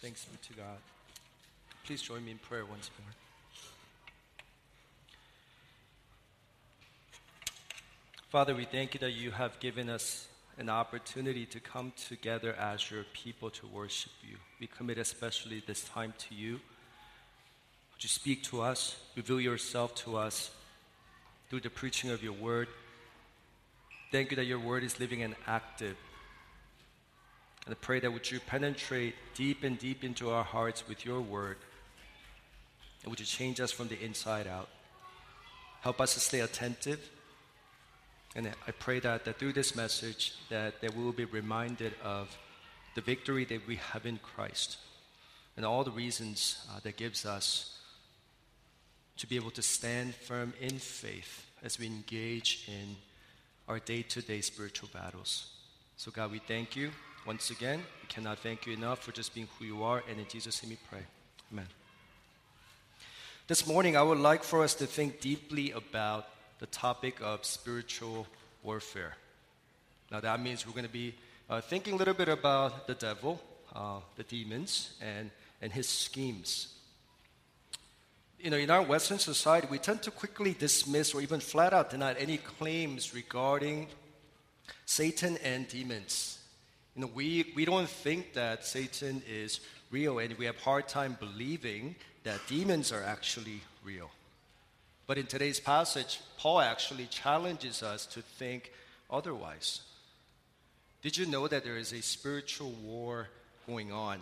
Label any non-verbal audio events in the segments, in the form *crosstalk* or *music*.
Thanks be to God. Please join me in prayer once more. Father, we thank you that you have given us an opportunity to come together as your people to worship you. We commit especially this time to you. Would you speak to us, reveal yourself to us through the preaching of your word? Thank you that your word is living and active. And I pray that would you penetrate deep and deep into our hearts with your word. And would you change us from the inside out? Help us to stay attentive. And I pray that, that through this message that, that we will be reminded of the victory that we have in Christ and all the reasons uh, that gives us to be able to stand firm in faith as we engage in our day-to-day spiritual battles. So God, we thank you once again. We cannot thank you enough for just being who you are, and in Jesus' name we pray. Amen. This morning, I would like for us to think deeply about the topic of spiritual warfare. Now, that means we're going to be uh, thinking a little bit about the devil, uh, the demons, and, and his schemes. You know, in our Western society, we tend to quickly dismiss or even flat out deny any claims regarding Satan and demons. You know, we, we don't think that Satan is real, and we have hard time believing that demons are actually real. But in today's passage, Paul actually challenges us to think otherwise. Did you know that there is a spiritual war going on?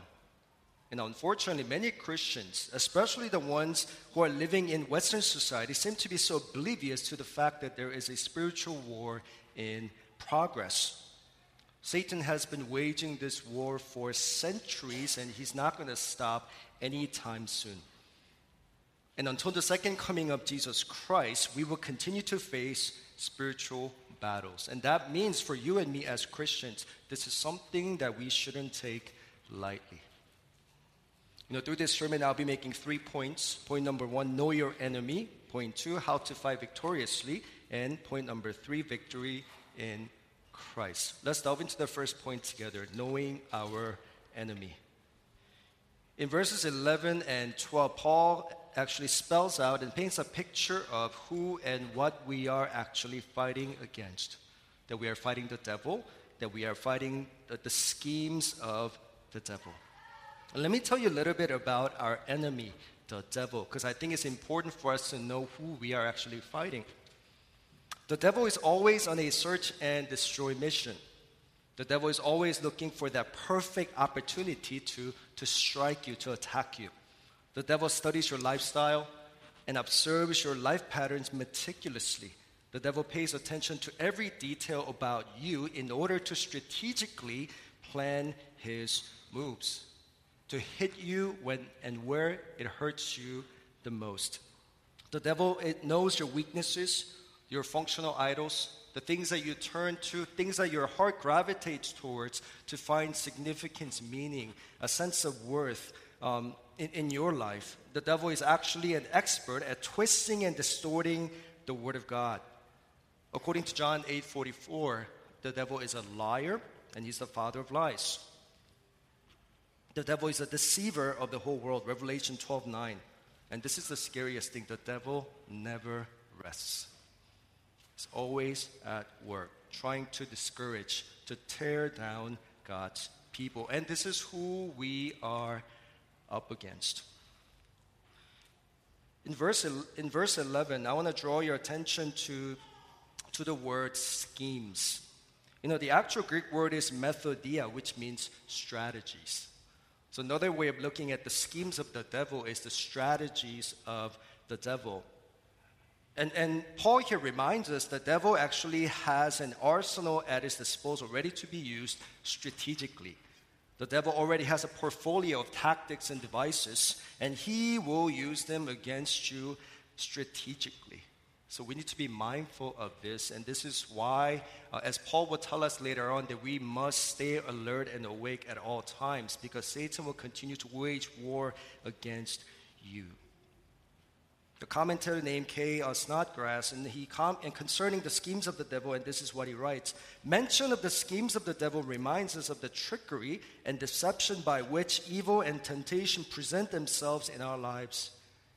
And unfortunately, many Christians, especially the ones who are living in Western society, seem to be so oblivious to the fact that there is a spiritual war in progress. Satan has been waging this war for centuries, and he's not going to stop anytime soon. And until the second coming of Jesus Christ, we will continue to face spiritual battles. And that means for you and me as Christians, this is something that we shouldn't take lightly. You know, through this sermon, I'll be making three points. Point number one, know your enemy. Point two, how to fight victoriously. And point number three, victory in Christ. Let's delve into the first point together knowing our enemy. In verses 11 and 12, Paul actually spells out and paints a picture of who and what we are actually fighting against. That we are fighting the devil, that we are fighting the, the schemes of the devil. And let me tell you a little bit about our enemy, the devil, because I think it's important for us to know who we are actually fighting. The devil is always on a search and destroy mission. The devil is always looking for that perfect opportunity to, to strike you, to attack you. The devil studies your lifestyle and observes your life patterns meticulously. The devil pays attention to every detail about you in order to strategically plan his moves, to hit you when and where it hurts you the most. The devil it knows your weaknesses, your functional idols, the things that you turn to, things that your heart gravitates towards to find significance, meaning, a sense of worth, um, in, in your life, the devil is actually an expert at twisting and distorting the word of God. According to John 8 44, the devil is a liar and he's the father of lies. The devil is a deceiver of the whole world, Revelation 12 9. And this is the scariest thing the devil never rests. He's always at work, trying to discourage, to tear down God's people. And this is who we are up against. In verse, in verse 11, I want to draw your attention to, to the word schemes. You know, the actual Greek word is methodia, which means strategies. So, another way of looking at the schemes of the devil is the strategies of the devil. And, and Paul here reminds us the devil actually has an arsenal at his disposal ready to be used strategically. The devil already has a portfolio of tactics and devices, and he will use them against you strategically. So we need to be mindful of this, and this is why, uh, as Paul will tell us later on, that we must stay alert and awake at all times because Satan will continue to wage war against you. The commentator named K. Uh, Snodgrass, and he com- and concerning the schemes of the devil, and this is what he writes: Mention of the schemes of the devil reminds us of the trickery and deception by which evil and temptation present themselves in our lives.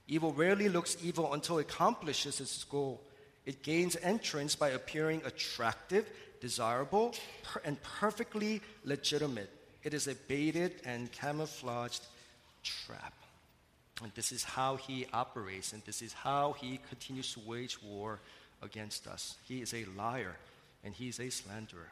Evil rarely looks evil until it accomplishes its goal. It gains entrance by appearing attractive, desirable, per- and perfectly legitimate. It is a baited and camouflaged trap. And this is how he operates, and this is how he continues to wage war against us. He is a liar, and he is a slanderer.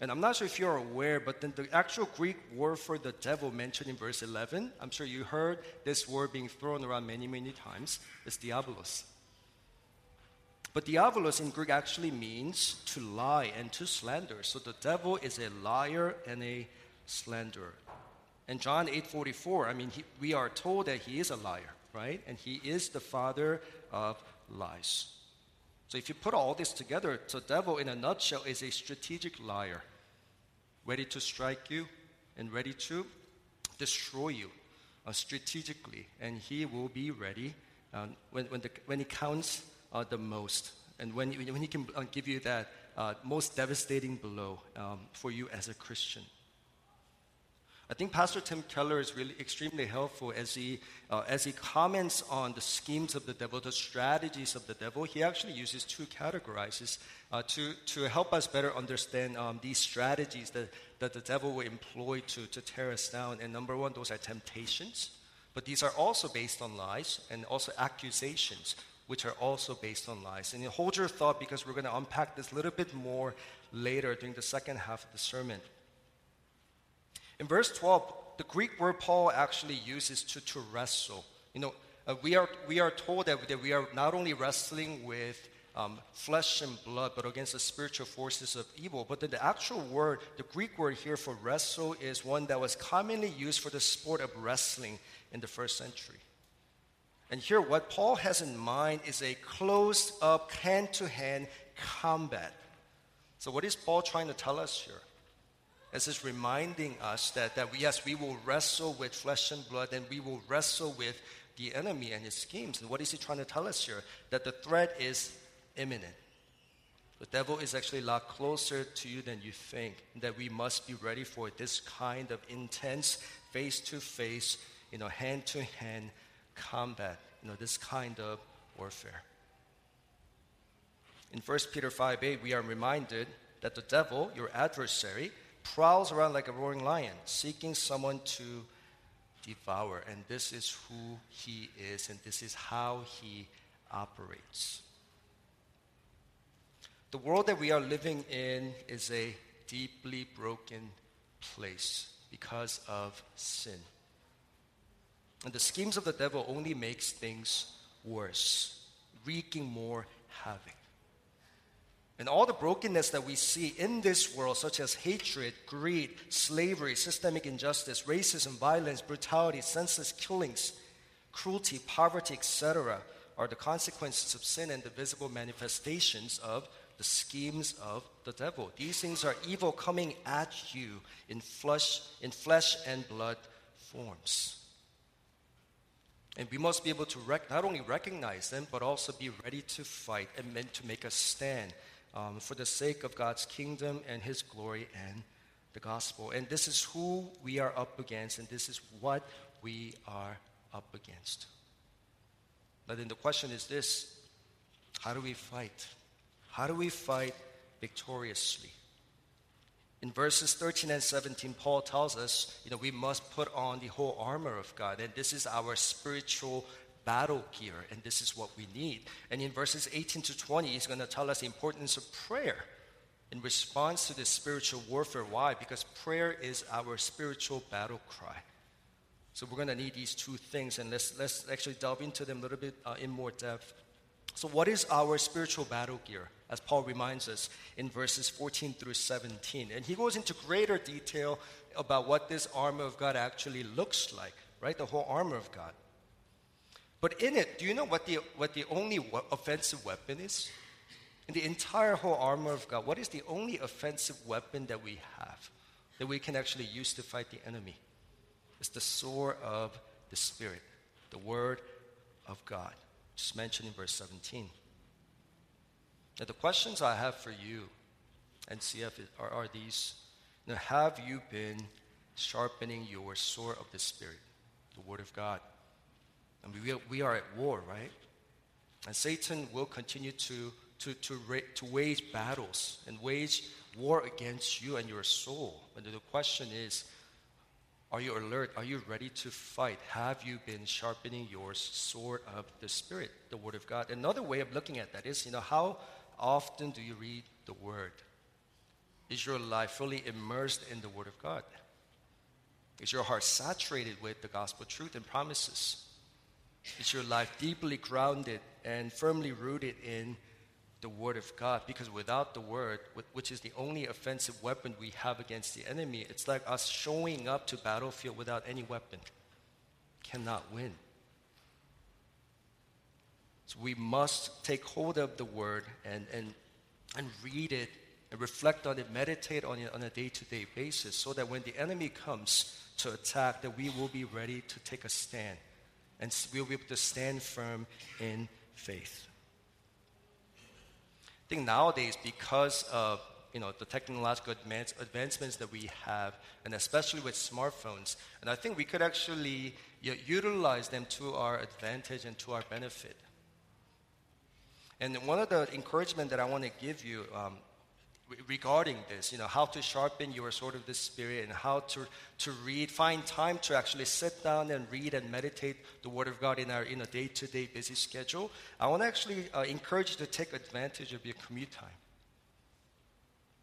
And I'm not sure if you're aware, but then the actual Greek word for the devil mentioned in verse 11, I'm sure you heard this word being thrown around many, many times, is diabolos. But diabolos in Greek actually means to lie and to slander. So the devil is a liar and a slanderer. In John 8:44, I mean, he, we are told that he is a liar, right? And he is the father of lies. So if you put all this together, the devil in a nutshell is a strategic liar, ready to strike you and ready to destroy you uh, strategically. And he will be ready um, when, when, the, when it counts uh, the most and when, when he can uh, give you that uh, most devastating blow um, for you as a Christian. I think Pastor Tim Keller is really extremely helpful as he, uh, as he comments on the schemes of the devil, the strategies of the devil. He actually uses two categorizes uh, to, to help us better understand um, these strategies that, that the devil will employ to, to tear us down. And number one, those are temptations, but these are also based on lies and also accusations, which are also based on lies. And you hold your thought because we're going to unpack this a little bit more later during the second half of the sermon. In verse 12, the Greek word Paul actually uses to, to wrestle. You know, uh, we, are, we are told that, that we are not only wrestling with um, flesh and blood, but against the spiritual forces of evil. But the, the actual word, the Greek word here for wrestle, is one that was commonly used for the sport of wrestling in the first century. And here, what Paul has in mind is a close up, hand to hand combat. So, what is Paul trying to tell us here? As is reminding us that, that yes, we will wrestle with flesh and blood and we will wrestle with the enemy and his schemes. And what is he trying to tell us here? That the threat is imminent. The devil is actually a lot closer to you than you think. That we must be ready for this kind of intense, face to face, you know, hand to hand combat. You know, this kind of warfare. In 1 Peter 5 8, we are reminded that the devil, your adversary, prowls around like a roaring lion, seeking someone to devour. And this is who he is, and this is how he operates. The world that we are living in is a deeply broken place because of sin. And the schemes of the devil only makes things worse, wreaking more havoc. And all the brokenness that we see in this world, such as hatred, greed, slavery, systemic injustice, racism, violence, brutality, senseless killings, cruelty, poverty, etc., are the consequences of sin and the visible manifestations of the schemes of the devil. These things are evil coming at you in flesh, in flesh and blood forms. And we must be able to rec- not only recognize them, but also be ready to fight and meant to make a stand um, for the sake of God's kingdom and His glory and the gospel. And this is who we are up against, and this is what we are up against. But then the question is this how do we fight? How do we fight victoriously? In verses 13 and 17, Paul tells us, you know, we must put on the whole armor of God, and this is our spiritual battle gear, and this is what we need. And in verses 18 to 20, he's going to tell us the importance of prayer in response to this spiritual warfare. Why? Because prayer is our spiritual battle cry. So we're going to need these two things, and let's, let's actually delve into them a little bit uh, in more depth. So, what is our spiritual battle gear? As Paul reminds us in verses 14 through 17. And he goes into greater detail about what this armor of God actually looks like, right? The whole armor of God. But in it, do you know what the, what the only offensive weapon is? In the entire whole armor of God, what is the only offensive weapon that we have that we can actually use to fight the enemy? It's the sword of the Spirit, the Word of God. Just mentioned in verse 17. Now, the questions I have for you, NCF, are, are these. Now, have you been sharpening your sword of the Spirit, the Word of God? And we, we are at war, right? And Satan will continue to, to, to, to wage battles and wage war against you and your soul. But the question is, are you alert? Are you ready to fight? Have you been sharpening your sword of the Spirit, the Word of God? Another way of looking at that is, you know, how often do you read the Word? Is your life fully immersed in the Word of God? Is your heart saturated with the gospel truth and promises? Is your life deeply grounded and firmly rooted in the Word of God because without the Word, which is the only offensive weapon we have against the enemy, it's like us showing up to battlefield without any weapon. Cannot win. So we must take hold of the Word and, and, and read it and reflect on it, meditate on it on a day to day basis so that when the enemy comes to attack, that we will be ready to take a stand and we'll be able to stand firm in faith. I think nowadays, because of you know, the technological advance, advancements that we have, and especially with smartphones, and I think we could actually you know, utilize them to our advantage and to our benefit. And one of the encouragement that I want to give you um, regarding this, you know, how to sharpen your sword of the spirit and how to, to read, find time to actually sit down and read and meditate the Word of God in our in a day-to-day busy schedule. I want to actually uh, encourage you to take advantage of your commute time.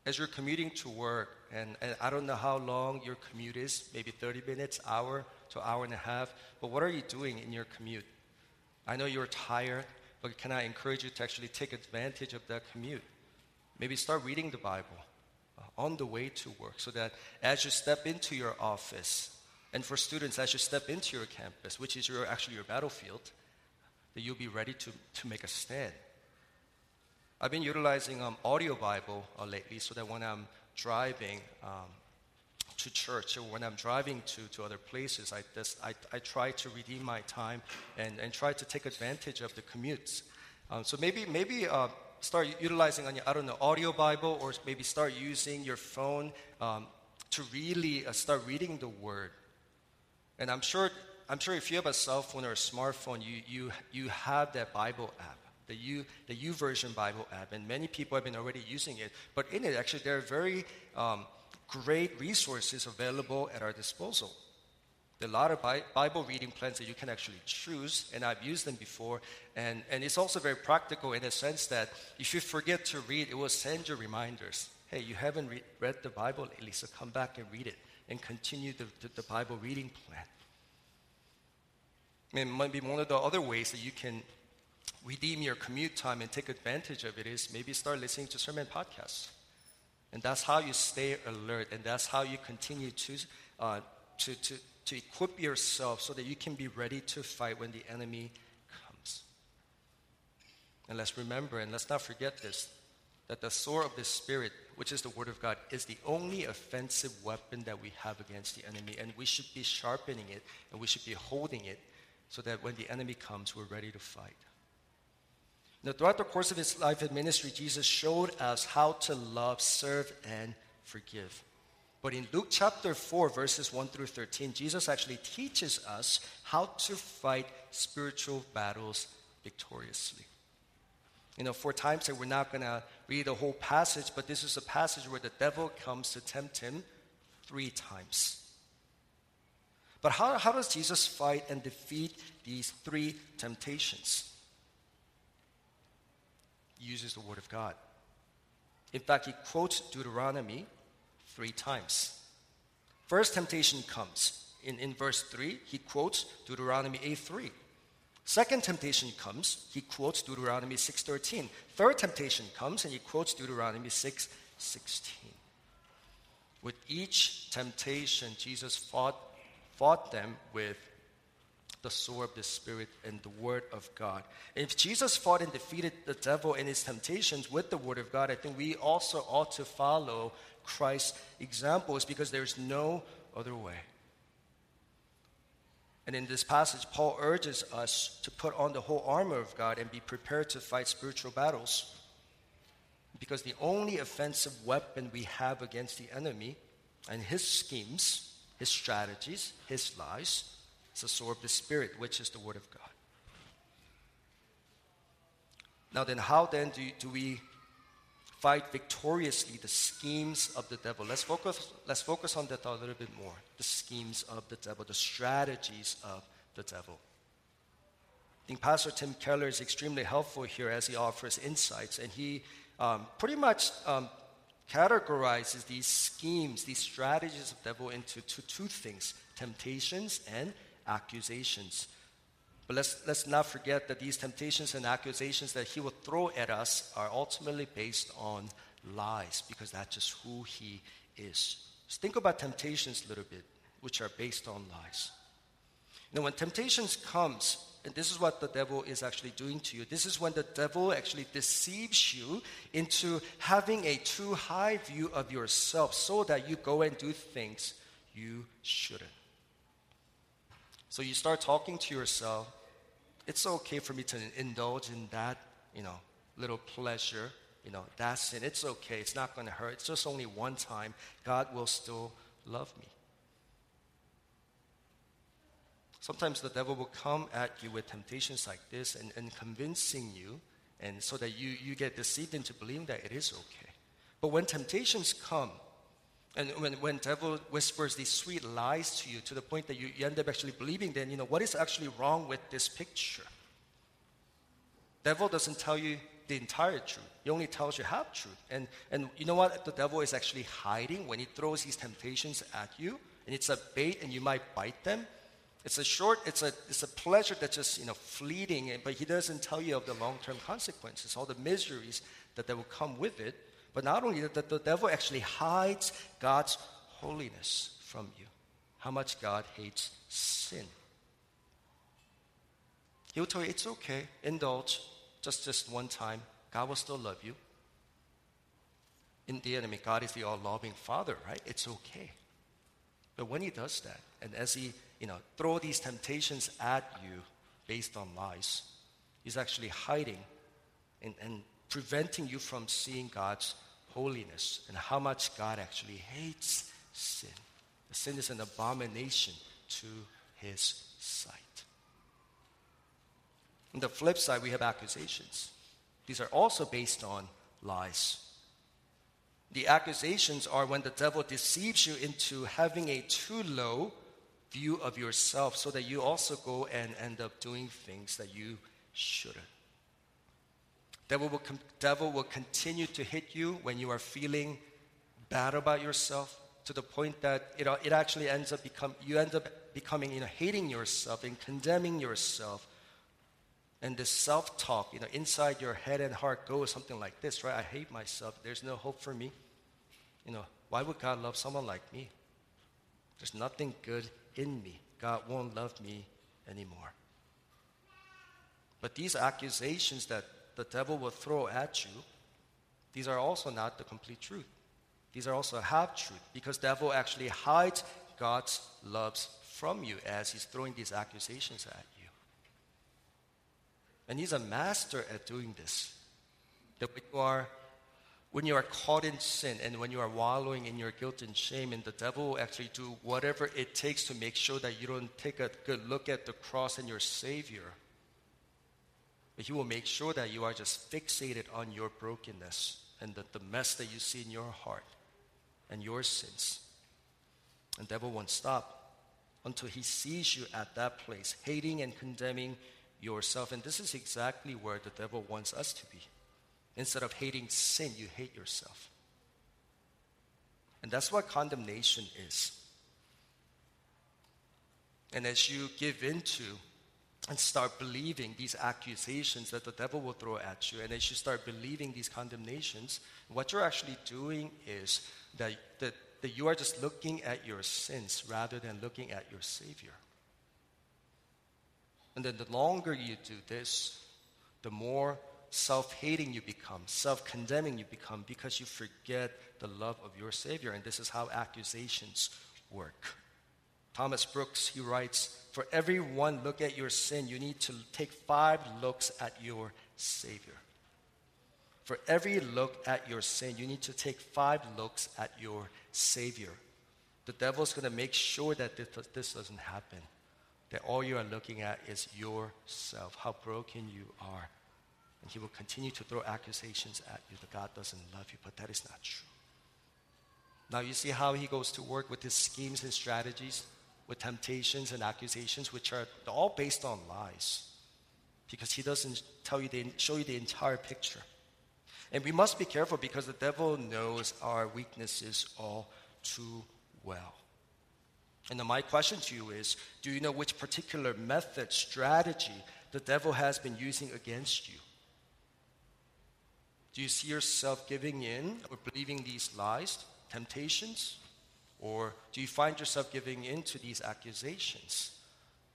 As you're commuting to work, and, and I don't know how long your commute is, maybe 30 minutes, hour to hour and a half, but what are you doing in your commute? I know you're tired, but can I encourage you to actually take advantage of that commute? Maybe start reading the Bible uh, on the way to work so that as you step into your office, and for students, as you step into your campus, which is your, actually your battlefield, that you'll be ready to, to make a stand. I've been utilizing um, audio Bible uh, lately so that when I'm driving um, to church or when I'm driving to, to other places, I, just, I, I try to redeem my time and, and try to take advantage of the commutes. Um, so maybe, maybe uh, start utilizing on your, I don't know, audio Bible or maybe start using your phone um, to really uh, start reading the Word. And I'm sure, I'm sure if you have a cell phone or a smartphone, you, you, you have that Bible app, the U, the YouVersion Bible app, and many people have been already using it. But in it, actually, there are very um, great resources available at our disposal. There are a lot of Bible reading plans that you can actually choose, and I've used them before. And, and it's also very practical in the sense that if you forget to read, it will send you reminders. Hey, you haven't re- read the Bible lately, so come back and read it and continue the, the, the Bible reading plan. And maybe one of the other ways that you can redeem your commute time and take advantage of it is maybe start listening to sermon podcasts. And that's how you stay alert, and that's how you continue to, uh, to, to, to equip yourself so that you can be ready to fight when the enemy comes. And let's remember and let's not forget this that the sword of the Spirit, which is the Word of God, is the only offensive weapon that we have against the enemy. And we should be sharpening it and we should be holding it so that when the enemy comes, we're ready to fight. Now, throughout the course of his life and ministry, Jesus showed us how to love, serve, and forgive. But in Luke chapter 4, verses 1 through 13, Jesus actually teaches us how to fight spiritual battles victoriously. You know, for time's sake, we're not going to read the whole passage, but this is a passage where the devil comes to tempt him three times. But how, how does Jesus fight and defeat these three temptations? He uses the Word of God. In fact, he quotes Deuteronomy three times. First temptation comes. In, in verse 3, he quotes Deuteronomy 8:3. Second temptation comes, he quotes Deuteronomy 6:13. Third temptation comes and he quotes Deuteronomy 6:16. With each temptation, Jesus fought, fought them with the sword of the Spirit and the Word of God. And if Jesus fought and defeated the devil in his temptations with the Word of God, I think we also ought to follow Christ's example is because there's no other way. And in this passage, Paul urges us to put on the whole armor of God and be prepared to fight spiritual battles. Because the only offensive weapon we have against the enemy and his schemes, his strategies, his lies, is the sword of the Spirit, which is the Word of God. Now, then, how then do, do we fight victoriously the schemes of the devil? Let's focus, let's focus on that a little bit more. The schemes of the devil, the strategies of the devil. I think Pastor Tim Keller is extremely helpful here as he offers insights, and he um, pretty much um, categorizes these schemes, these strategies of the devil into two, two things temptations and accusations. But let's, let's not forget that these temptations and accusations that he will throw at us are ultimately based on lies, because that's just who he is. Just think about temptations a little bit, which are based on lies. Now, when temptations comes, and this is what the devil is actually doing to you. This is when the devil actually deceives you into having a too high view of yourself so that you go and do things you shouldn't. So you start talking to yourself, it's okay for me to indulge in that, you know, little pleasure, you know, that sin. It's okay. It's not going to hurt. It's just only one time. God will still love me. Sometimes the devil will come at you with temptations like this and, and convincing you, and so that you, you get deceived into believing that it is okay. But when temptations come, and when, when devil whispers these sweet lies to you to the point that you, you end up actually believing, then you know what is actually wrong with this picture. Devil doesn't tell you the entire truth. He only tells you half truth. And and you know what the devil is actually hiding when he throws these temptations at you, and it's a bait and you might bite them. It's a short, it's a it's a pleasure that's just you know fleeting, but he doesn't tell you of the long-term consequences, all the miseries that, that will come with it. But not only that, the devil actually hides God's holiness from you. How much God hates sin. He'll tell you it's okay, indulge, just just one time. God will still love you. In the end, God is the all-loving Father, right? It's okay. But when He does that, and as He, you know, throw these temptations at you based on lies, He's actually hiding and, and preventing you from seeing God's holiness and how much God actually hates sin. Sin is an abomination to his sight. On the flip side, we have accusations. These are also based on lies. The accusations are when the devil deceives you into having a too low view of yourself so that you also go and end up doing things that you shouldn't. Devil will, devil will continue to hit you when you are feeling bad about yourself to the point that it, it actually ends up become, you end up becoming, you know, hating yourself and condemning yourself. And this self-talk, you know, inside your head and heart goes something like this, right? I hate myself. There's no hope for me. You know, why would God love someone like me? There's nothing good in me. God won't love me anymore. But these accusations that the devil will throw at you, these are also not the complete truth. These are also half truth because devil actually hides God's loves from you as he's throwing these accusations at you. And he's a master at doing this. That when you are when you are caught in sin and when you are wallowing in your guilt and shame, and the devil will actually do whatever it takes to make sure that you don't take a good look at the cross and your Savior but He will make sure that you are just fixated on your brokenness and the, the mess that you see in your heart and your sins. And devil won't stop until he sees you at that place, hating and condemning yourself. And this is exactly where the devil wants us to be. Instead of hating sin, you hate yourself. And that's what condemnation is. And as you give into and start believing these accusations that the devil will throw at you, and as you start believing these condemnations, what you're actually doing is that, that, that you are just looking at your sins rather than looking at your Savior. And then the longer you do this, the more self hating you become, self condemning you become, because you forget the love of your Savior. And this is how accusations work. Thomas Brooks, he writes, For every one look at your sin, you need to take five looks at your Savior. For every look at your sin, you need to take five looks at your Savior. The devil's going to make sure that this, this doesn't happen. That all you are looking at is yourself, how broken you are. And he will continue to throw accusations at you that God doesn't love you, but that is not true. Now, you see how he goes to work with his schemes and strategies, with temptations and accusations, which are all based on lies, because he doesn't tell you the, show you the entire picture. And we must be careful because the devil knows our weaknesses all too well. And my question to you is do you know which particular method, strategy the devil has been using against you? Do you see yourself giving in or believing these lies, temptations? Or do you find yourself giving in to these accusations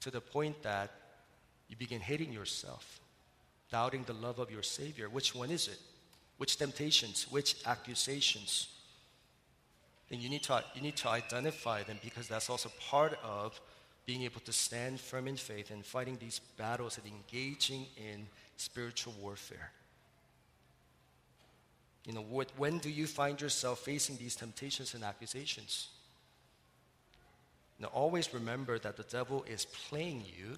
to the point that you begin hating yourself, doubting the love of your Savior? Which one is it? Which temptations? Which accusations? then you need to, you need to identify them because that's also part of being able to stand firm in faith and fighting these battles and engaging in spiritual warfare. You know, what, when do you find yourself facing these temptations and accusations? Now, always remember that the devil is playing you,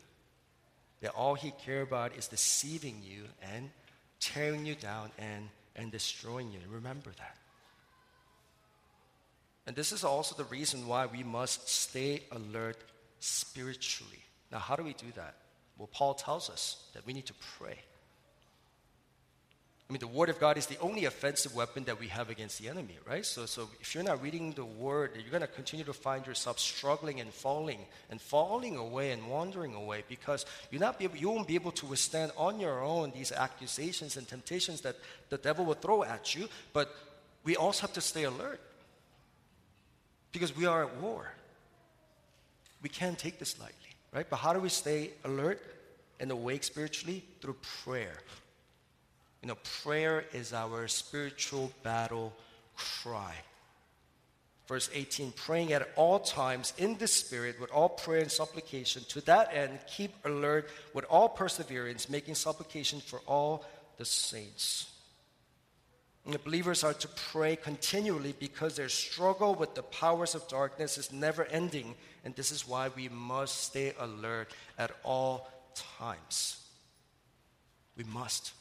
that all he cares about is deceiving you and tearing you down and, and destroying you. Remember that. And this is also the reason why we must stay alert spiritually. Now, how do we do that? Well, Paul tells us that we need to pray. I mean, the Word of God is the only offensive weapon that we have against the enemy, right? So, so if you're not reading the Word, you're going to continue to find yourself struggling and falling and falling away and wandering away because you're not able, you won't be able to withstand on your own these accusations and temptations that the devil will throw at you. But we also have to stay alert. Because we are at war. We can't take this lightly, right? But how do we stay alert and awake spiritually? Through prayer. You know, prayer is our spiritual battle cry. Verse 18, praying at all times in the Spirit with all prayer and supplication. To that end, keep alert with all perseverance, making supplication for all the saints. And the believers are to pray continually because their struggle with the powers of darkness is never ending. And this is why we must stay alert at all times. We must.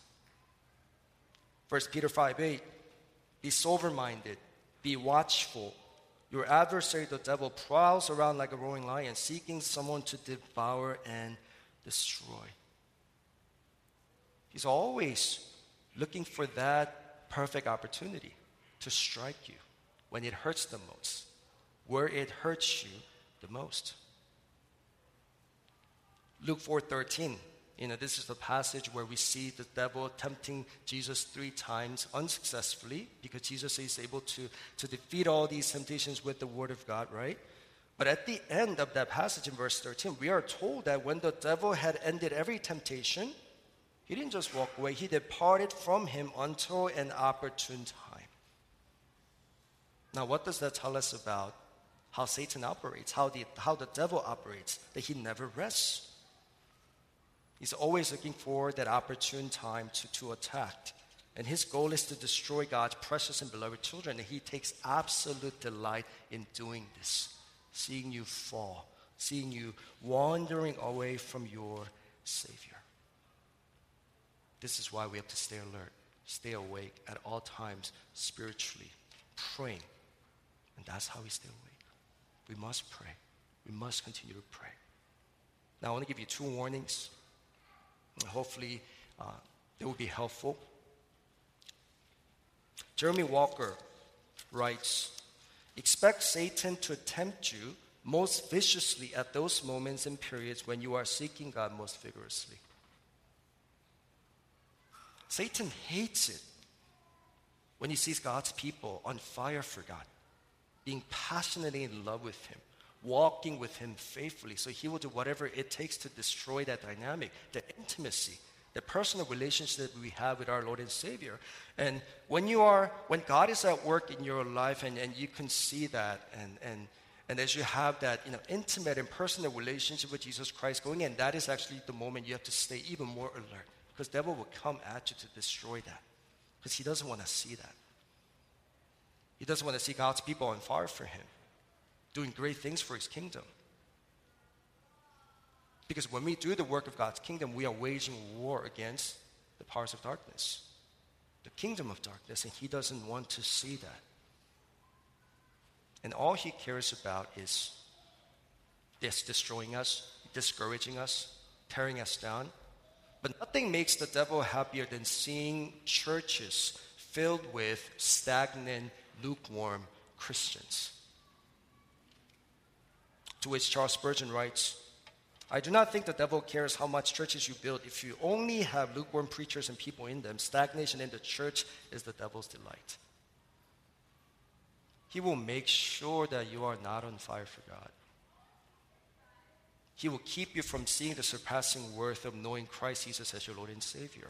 1 Peter 5 8. Be sober minded, be watchful. Your adversary, the devil, prowls around like a roaring lion, seeking someone to devour and destroy. He's always looking for that perfect opportunity to strike you when it hurts the most, where it hurts you the most. Luke 4:13, you know, this is the passage where we see the devil tempting Jesus three times unsuccessfully because Jesus is able to, to defeat all these temptations with the word of God, right? But at the end of that passage in verse 13, we are told that when the devil had ended every temptation, he didn't just walk away, he departed from him until an opportune time. Now, what does that tell us about how Satan operates, how the, how the devil operates? That he never rests. He's always looking for that opportune time to, to attack. And his goal is to destroy God's precious and beloved children. And he takes absolute delight in doing this, seeing you fall, seeing you wandering away from your Savior. This is why we have to stay alert, stay awake at all times spiritually, praying. And that's how we stay awake. We must pray. We must continue to pray. Now, I want to give you two warnings. Hopefully, uh, they will be helpful. Jeremy Walker writes Expect Satan to tempt you most viciously at those moments and periods when you are seeking God most vigorously. Satan hates it when he sees God's people on fire for God, being passionately in love with Him, walking with Him faithfully. So he will do whatever it takes to destroy that dynamic, the intimacy, the personal relationship that we have with our Lord and Savior. And when you are, when God is at work in your life and, and you can see that and, and, and as you have that you know, intimate and personal relationship with Jesus Christ going in, that is actually the moment you have to stay even more alert. Because devil will come at you to destroy that. Because he doesn't want to see that. He doesn't want to see God's people on fire for him, doing great things for his kingdom. Because when we do the work of God's kingdom, we are waging war against the powers of darkness, the kingdom of darkness, and he doesn't want to see that. And all he cares about is this destroying us, discouraging us, tearing us down. But nothing makes the devil happier than seeing churches filled with stagnant, lukewarm Christians. To which Charles Spurgeon writes, I do not think the devil cares how much churches you build. If you only have lukewarm preachers and people in them, stagnation in the church is the devil's delight. He will make sure that you are not on fire for God. He will keep you from seeing the surpassing worth of knowing Christ Jesus as your Lord and Savior.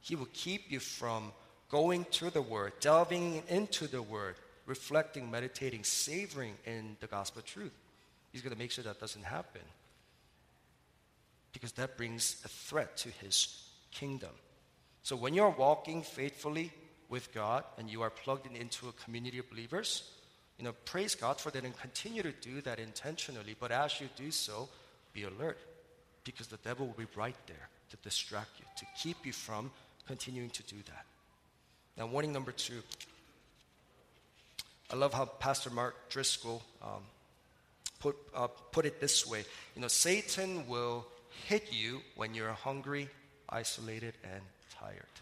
He will keep you from going to the Word, delving into the Word, reflecting, meditating, savoring in the gospel truth. He's going to make sure that doesn't happen because that brings a threat to His kingdom. So when you're walking faithfully with God and you are plugged in into a community of believers, you know, praise God for that and continue to do that intentionally. But as you do so, be alert because the devil will be right there to distract you, to keep you from continuing to do that. Now, warning number two. I love how Pastor Mark Driscoll um, put, uh, put it this way. You know, Satan will hit you when you're hungry, isolated, and tired.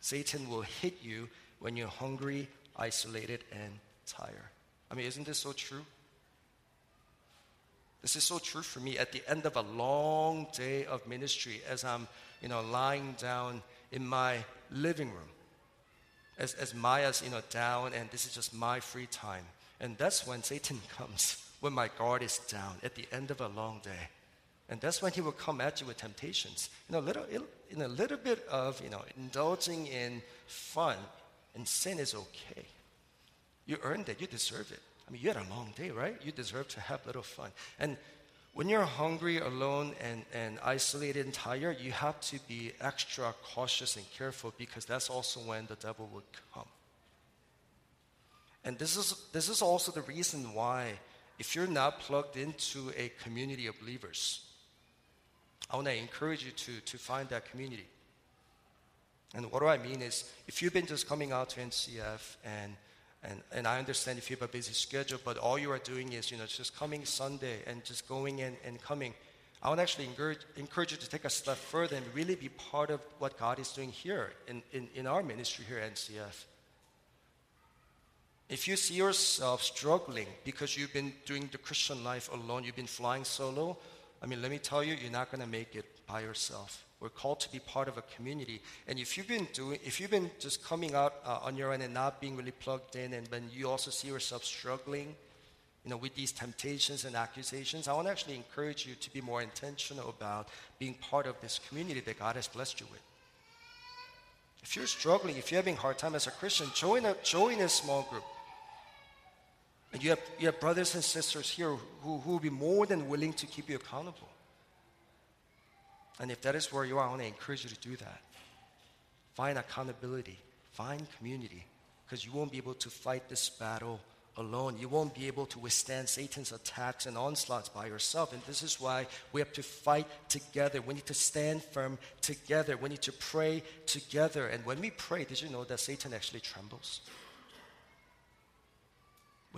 Satan will hit you when you're hungry, isolated, and tired. I mean, isn't this so true? This is so true for me at the end of a long day of ministry as I'm, you know, lying down in my living room. As, as Maya's, you know, down and this is just my free time. And that's when Satan comes, when my guard is down at the end of a long day. And that's when he will come at you with temptations. You know, little, in a little bit of, you know, indulging in fun and sin is okay. You earned it. You deserve it. I mean, you had a long day, right? You deserve to have a little fun. And when you're hungry, alone, and, and isolated and tired, you have to be extra cautious and careful because that's also when the devil would come. And this is, this is also the reason why, if you're not plugged into a community of believers, I want to encourage you to, to find that community. And what do I mean is, if you've been just coming out to NCF and and, and I understand if you have a busy schedule, but all you are doing is, you know, just coming Sunday and just going in and coming. I would actually encourage, encourage you to take a step further and really be part of what God is doing here in, in, in our ministry here at NCF. If you see yourself struggling because you've been doing the Christian life alone, you've been flying solo, I mean, let me tell you, you're not going to make it by yourself. We're called to be part of a community. And if you've been doing, if you've been just coming out uh, on your own and not being really plugged in, and when you also see yourself struggling, you know, with these temptations and accusations, I want to actually encourage you to be more intentional about being part of this community that God has blessed you with. If you're struggling, if you're having a hard time as a Christian, join a, join a small group. And you have, you have brothers and sisters here who, who will be more than willing to keep you accountable. And if that is where you are, I want to encourage you to do that. Find accountability, find community, because you won't be able to fight this battle alone. You won't be able to withstand Satan's attacks and onslaughts by yourself. And this is why we have to fight together. We need to stand firm together. We need to pray together. And when we pray, did you know that Satan actually trembles?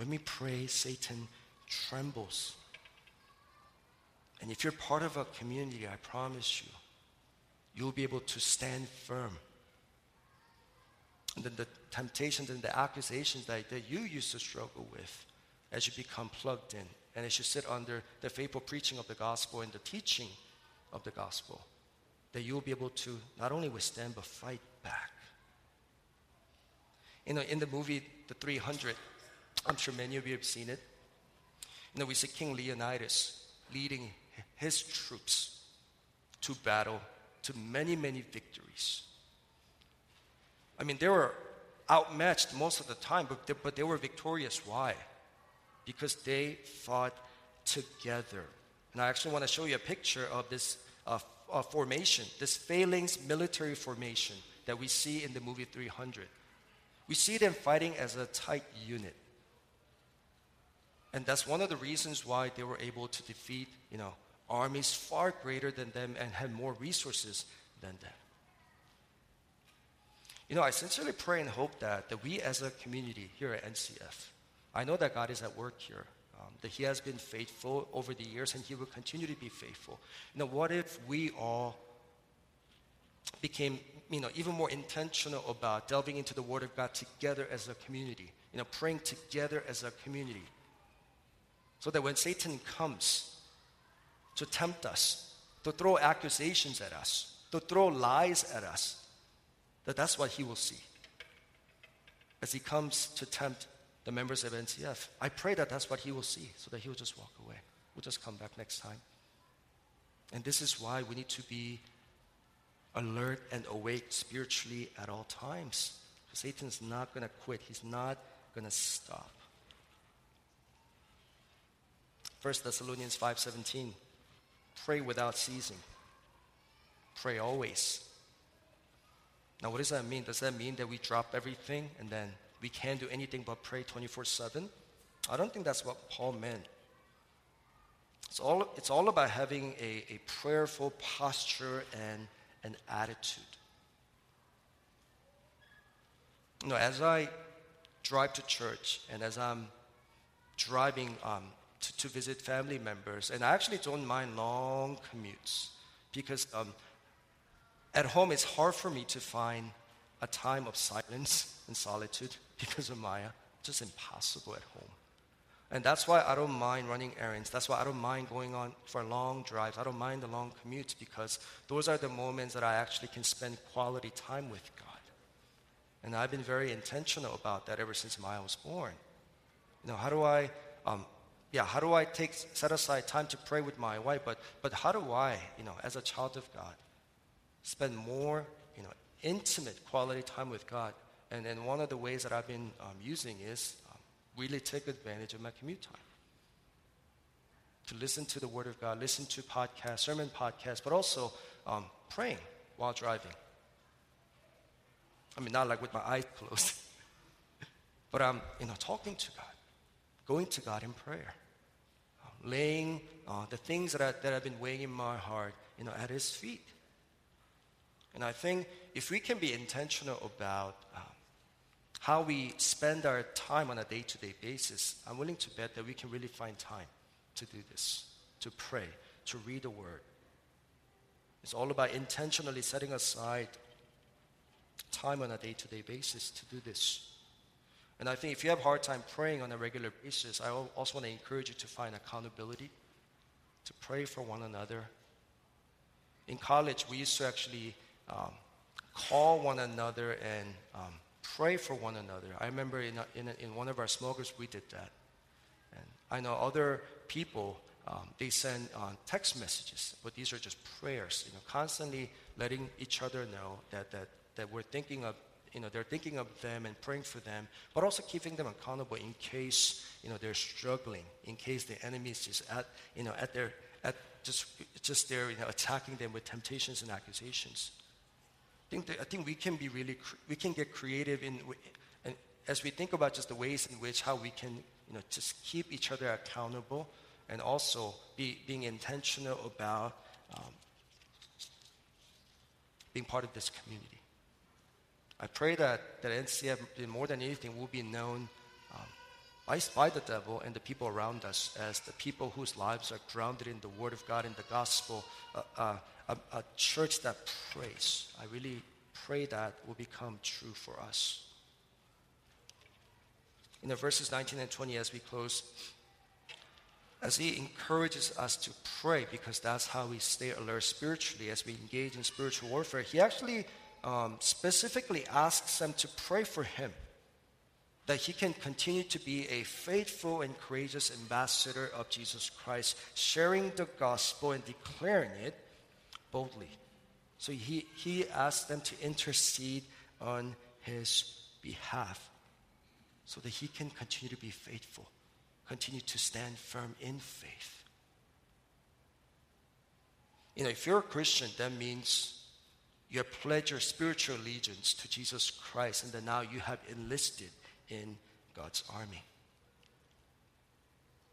When we pray, Satan trembles. And if you're part of a community, I promise you, you'll be able to stand firm. And then the temptations and the accusations that, that you used to struggle with as you become plugged in and as you sit under the faithful preaching of the gospel and the teaching of the gospel, that you'll be able to not only withstand but fight back. You know, in the movie The 300, I'm sure many of you have seen it. You know, we see King Leonidas leading his troops to battle to many, many victories. I mean, they were outmatched most of the time, but they, but they were victorious. Why? because they fought together. And I actually want to show you a picture of this uh, uh, formation, this phalanx military formation that we see in the movie 300. We see them fighting as a tight unit. And that's one of the reasons why they were able to defeat, you know, armies far greater than them and had more resources than them. You know, I sincerely pray and hope that, that we as a community here at NCF, I know that God is at work here, um, that He has been faithful over the years and He will continue to be faithful. You know, what if we all became, you know, even more intentional about delving into the Word of God together as a community, you know, praying together as a community, so that when Satan comes to tempt us, to throw accusations at us, to throw lies at us, that that's what he will see as he comes to tempt the members of NCF. I pray that that's what he will see so that he will just walk away. We'll just come back next time. And this is why we need to be alert and awake spiritually at all times. Satan's not going to quit. He's not going to stop. 1 Thessalonians 5:17 Pray without ceasing. Pray always. Now, what does that mean? Does that mean that we drop everything and then we can't do anything but pray 24 7? I don't think that's what Paul meant. It's all, it's all about having a, a prayerful posture and an attitude. You know, as I drive to church and as I'm driving um, to, to visit family members, and I actually don't mind long commutes because um, at home, it's hard for me to find a time of silence *laughs* and solitude *laughs* because of Maya. Just impossible at home. And that's why I don't mind running errands. That's why I don't mind going on for long drives. I don't mind the long commutes because those are the moments that I actually can spend quality time with God. And I've been very intentional about that ever since Maya was born. You know, how do I, um, yeah, how do I take set aside time to pray with my wife? But but how do I, you know, as a child of God, spend more, you know, intimate quality time with God. And, and one of the ways that I've been um, using is um, really take advantage of my commute time. To listen to the Word of God, listen to podcasts, sermon podcasts, but also um, praying while driving. I mean, not like with my eyes *laughs* closed, but I'm, you know, talking to God, going to God in prayer, laying uh, the things that, I, that have been weighing in my heart, you know, at His feet. And I think if we can be intentional about um, how we spend our time on a day to day basis, I'm willing to bet that we can really find time to do this, to pray, to read the Word. It's all about intentionally setting aside time on a day to day basis to do this. And I think if you have a hard time praying on a regular basis, I also want to encourage you to find accountability, to pray for one another. In college, we used to actually um, call one another and um, pray for one another. I remember in, a, in, a, in, one of our groups, we did that. And I know other people, um, they send uh, text messages, but these are just prayers, you know, constantly letting each other know that, that, that we're thinking of, you know, they're thinking of them and praying for them, but also keeping them accountable in case, you know, they're struggling, in case the enemy is just at, you know, at their, at just, just there, you know, attacking them with temptations and accusations I think that, I think we can be really we can get creative in and as we think about just the ways in which how we can you know just keep each other accountable and also be being intentional about um, being part of this community. I pray that, that NCF, more than anything, will be known um, by, by the devil and the people around us as the people whose lives are grounded in the Word of God and the gospel, uh, uh, a, a church that prays. I really pray that will become true for us. In the verses 19 and 20, as we close, as he encourages us to pray, because that's how we stay alert spiritually as we engage in spiritual warfare, he actually um, specifically asks them to pray for him that he can continue to be a faithful and courageous ambassador of Jesus Christ, sharing the gospel and declaring it boldly. So he, he asked them to intercede on his behalf so that he can continue to be faithful, continue to stand firm in faith. You know, if you're a Christian, that means you have pledged your spiritual allegiance to Jesus Christ, and that now you have enlisted in God's army.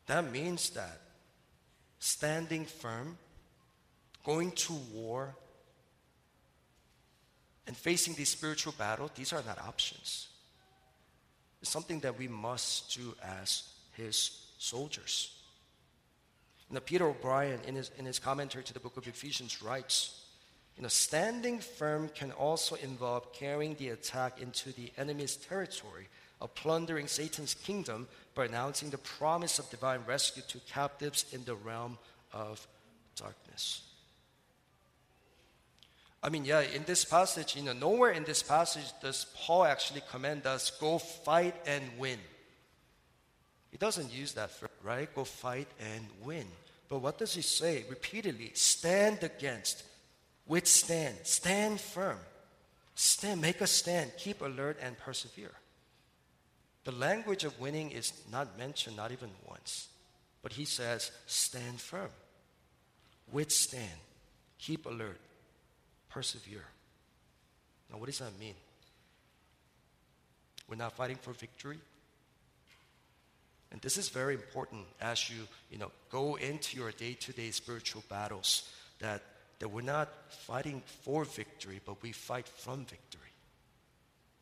That means that standing firm, going to war, and facing these spiritual battles, these are not options. It's something that we must do as his soldiers. Now, Peter O'Brien, in his, in his commentary to the book of Ephesians, writes, you know, standing firm can also involve carrying the attack into the enemy's territory of plundering Satan's kingdom by announcing the promise of divine rescue to captives in the realm of darkness. I mean, yeah, in this passage, you know, nowhere in this passage does Paul actually command us go fight and win. He doesn't use that phrase, right? Go fight and win. But what does he say repeatedly? Stand against, withstand, stand firm, stand, make a stand, keep alert and persevere. The language of winning is not mentioned, not even once. But he says, stand firm, withstand, keep alert, persevere. Now, what does that mean? We're not fighting for victory. And this is very important as you, you know, go into your day-to-day spiritual battles that, that we're not fighting for victory, but we fight from victory.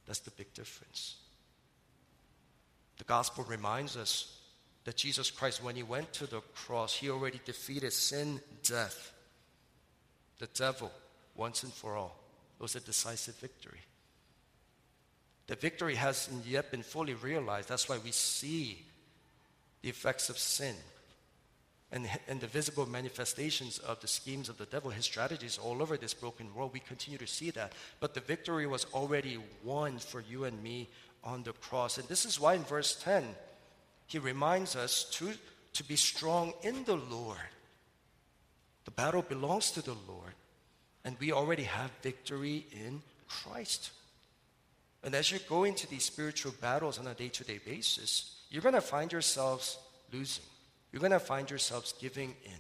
That's the big difference. The gospel reminds us that Jesus Christ, when he went to the cross, he already defeated sin, death, the devil, once and for all. It was a decisive victory. The victory hasn't yet been fully realized. That's why we see the effects of sin and, and the visible manifestations of the schemes of the devil, his strategies all over this broken world. We continue to see that. But the victory was already won for you and me on the cross. And this is why in verse 10, he reminds us to, to be strong in the Lord. The battle belongs to the Lord, and we already have victory in Christ. And as you go into these spiritual battles on a day to day basis, you're going to find yourselves losing. You're going to find yourselves giving in.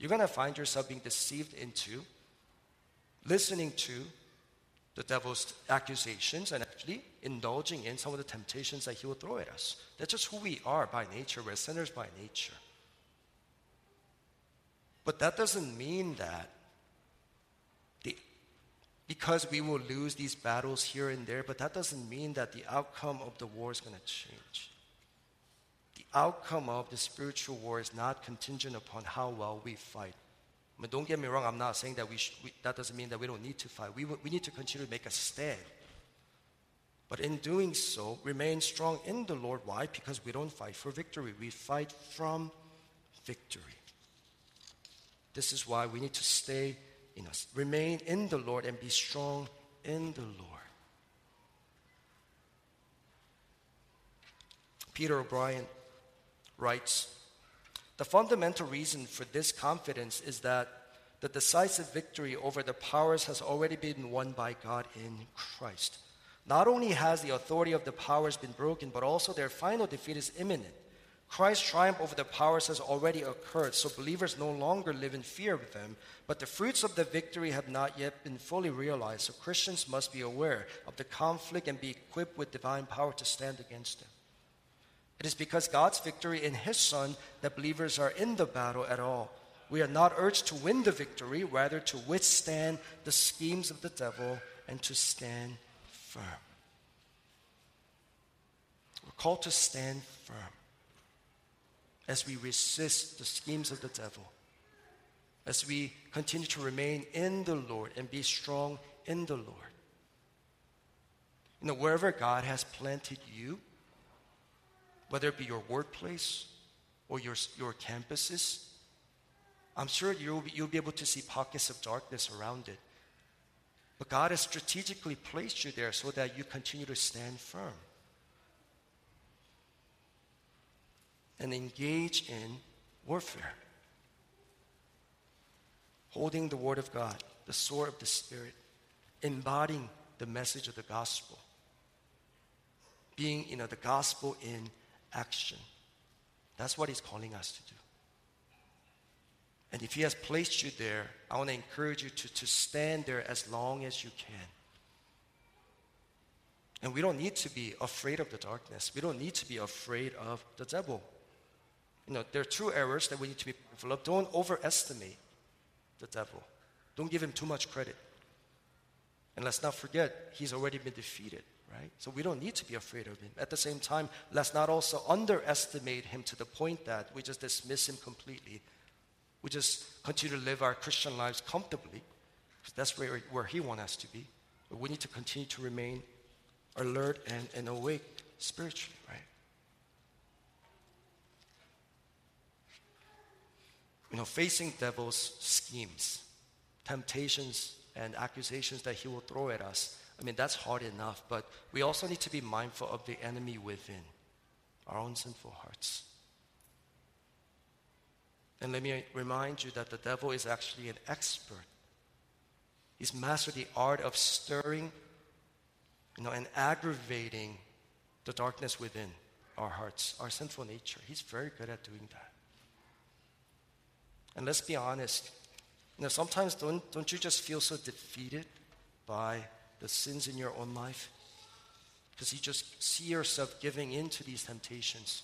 You're going to find yourself being deceived into listening to the devil's accusations and actually indulging in some of the temptations that he will throw at us. That's just who we are by nature. We're sinners by nature. But that doesn't mean that the, because we will lose these battles here and there, but that doesn't mean that the outcome of the war is going to change outcome of the spiritual war is not contingent upon how well we fight. I mean, don't get me wrong, I'm not saying that we, we that doesn't mean that we don't need to fight. We, we need to continue to make a stand. But in doing so, remain strong in the Lord. Why? Because we don't fight for victory, we fight from victory. This is why we need to stay in us, remain in the Lord, and be strong in the Lord. Peter O'Brien writes The fundamental reason for this confidence is that the decisive victory over the powers has already been won by God in Christ. Not only has the authority of the powers been broken, but also their final defeat is imminent. Christ's triumph over the powers has already occurred, so believers no longer live in fear of them, but the fruits of the victory have not yet been fully realized, so Christians must be aware of the conflict and be equipped with divine power to stand against them. It is because God's victory in His Son that believers are in the battle at all. We are not urged to win the victory, rather to withstand the schemes of the devil and to stand firm. We're called to stand firm as we resist the schemes of the devil, as we continue to remain in the Lord and be strong in the Lord. You know, wherever God has planted you, whether it be your workplace or your, your campuses, I'm sure you'll be, you'll be able to see pockets of darkness around it. But God has strategically placed you there so that you continue to stand firm and engage in warfare. Holding the Word of God, the sword of the Spirit, embodying the message of the gospel, being, you know, the gospel in action. That's what He's calling us to do. And if He has placed you there, I want to encourage you to, to stand there as long as you can. And we don't need to be afraid of the darkness. We don't need to be afraid of the devil. You know, there are two errors that we need to be mindful of. Don't overestimate the devil. Don't give him too much credit. And let's not forget, he's already been defeated, right? So we don't need to be afraid of him. At the same time, let's not also underestimate him to the point that we just dismiss him completely. We just continue to live our Christian lives comfortably, because that's where, where he wants us to be. But we need to continue to remain alert and, and awake spiritually, right? You know, facing devil's schemes, temptations, and accusations that he will throw at us. I mean, that's hard enough, but we also need to be mindful of the enemy within our own sinful hearts. And let me remind you that the devil is actually an expert. He's mastered the art of stirring you know, and aggravating the darkness within our hearts, our sinful nature. He's very good at doing that. And let's be honest, you know, sometimes don't, don't you just feel so defeated by the sins in your own life? Because you just see yourself giving in to these temptations,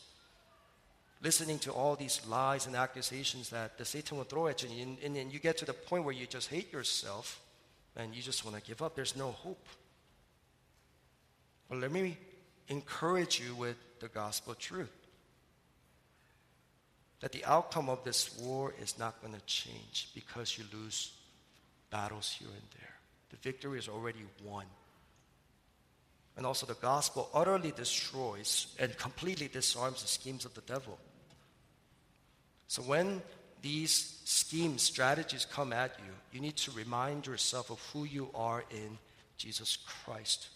listening to all these lies and accusations that the Satan will throw at you, and, and, and you get to the point where you just hate yourself and you just want to give up. There's no hope. Well, let me encourage you with the gospel truth that the outcome of this war is not going to change because you lose battles here and there. The victory is already won. And also, the gospel utterly destroys and completely disarms the schemes of the devil. So, when these schemes, strategies come at you, you need to remind yourself of who you are in Jesus Christ.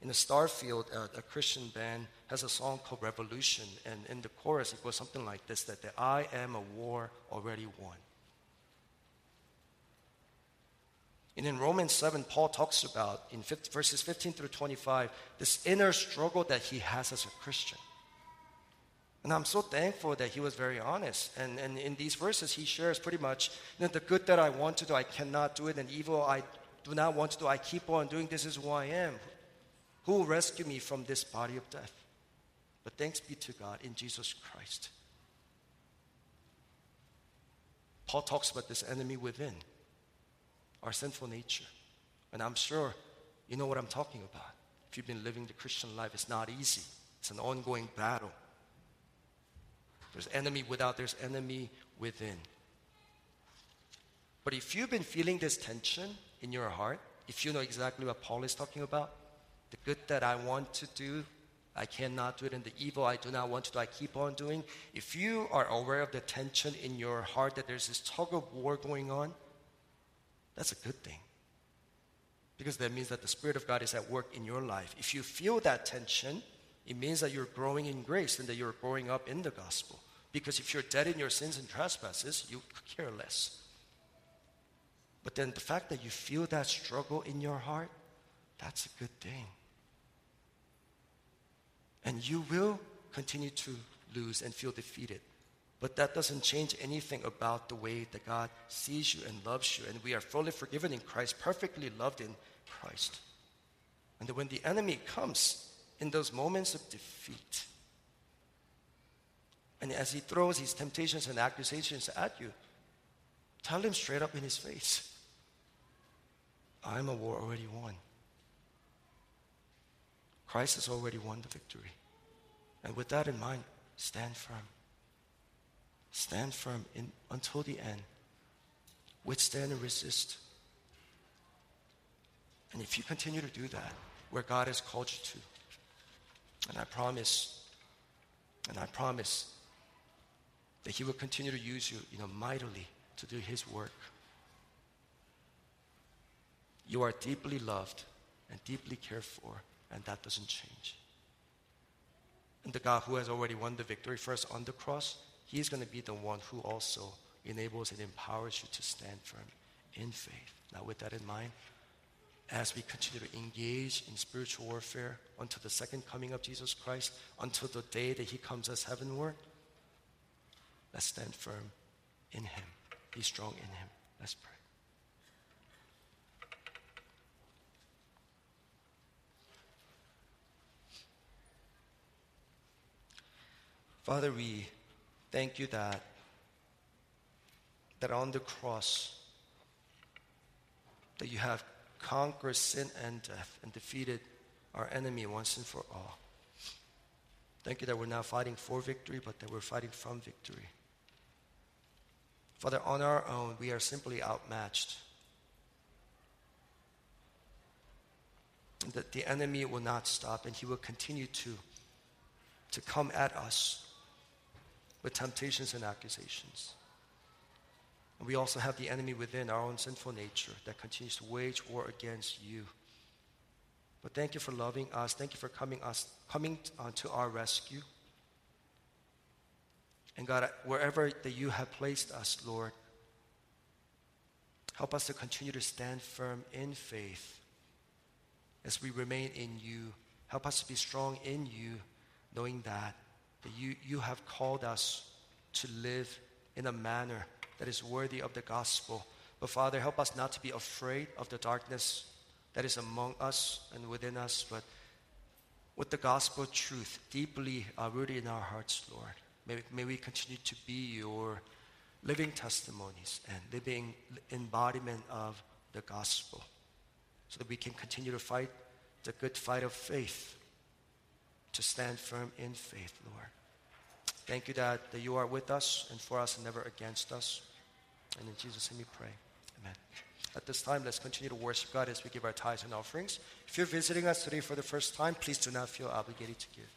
In the Starfield, uh, a Christian band has a song called Revolution, and in the chorus it goes something like this: that the, I am a war already won. And in Romans 7, Paul talks about, in 50, verses 15 through 25, this inner struggle that he has as a Christian. And I'm so thankful that he was very honest. And, and in these verses, he shares pretty much you know, the good that I want to do, I cannot do it, and evil I do not want to do, I keep on doing. This is who I am. Who will rescue me from this body of death? But thanks be to God in Jesus Christ. Paul talks about this enemy within, our sinful nature. And I'm sure you know what I'm talking about. If you've been living the Christian life, it's not easy. It's an ongoing battle. There's enemy without, there's enemy within. But if you've been feeling this tension in your heart, if you know exactly what Paul is talking about, the good that I want to do, I cannot do it, and the evil I do not want to do, I keep on doing. If you are aware of the tension in your heart that there's this tug of war going on, that's a good thing. Because that means that the Spirit of God is at work in your life. If you feel that tension, it means that you're growing in grace and that you're growing up in the gospel. Because if you're dead in your sins and trespasses, you care less. But then the fact that you feel that struggle in your heart, that's a good thing. And you will continue to lose and feel defeated. But that doesn't change anything about the way that God sees you and loves you. And we are fully forgiven in Christ, perfectly loved in Christ. And when the enemy comes in those moments of defeat, and as he throws his temptations and accusations at you, tell him straight up in his face I'm a war already won. Christ has already won the victory. And with that in mind, stand firm. Stand firm in, until the end. Withstand and resist. And if you continue to do that, where God has called you to, and I promise, and I promise that He will continue to use you, you know, mightily to do His work. You are deeply loved and deeply cared for and that doesn't change. And the God who has already won the victory first on the cross, He's going to be the one who also enables and empowers you to stand firm in faith. Now, with that in mind, as we continue to engage in spiritual warfare until the second coming of Jesus Christ, until the day that He comes as heavenward, Let's stand firm in Him. Be strong in Him. Let's pray. Father, we thank you that, that on the cross, that you have conquered sin and death and defeated our enemy once and for all. Thank you that we're not fighting for victory, but that we're fighting from victory. Father, on our own, we are simply outmatched. And that the enemy will not stop and he will continue to, to come at us with temptations and accusations. And we also have the enemy within our own sinful nature that continues to wage war against you. But thank you for loving us. Thank you for coming us coming uh, to our rescue. And God, wherever that you have placed us, Lord, help us to continue to stand firm in faith as we remain in you. Help us to be strong in you, knowing that, that you, you have called us to live in a manner that is worthy of the gospel. But Father, help us not to be afraid of the darkness that is among us and within us, but with the gospel truth deeply uh, rooted in our hearts, Lord. May, may we continue to be your living testimonies and living embodiment of the gospel so that we can continue to fight the good fight of faith, to stand firm in faith, Lord. Thank you that, that you are with us and for us and never against us. And in Jesus' name we pray. Amen. At this time, let's continue to worship God as we give our tithes and offerings. If you're visiting us today for the first time, please do not feel obligated to give.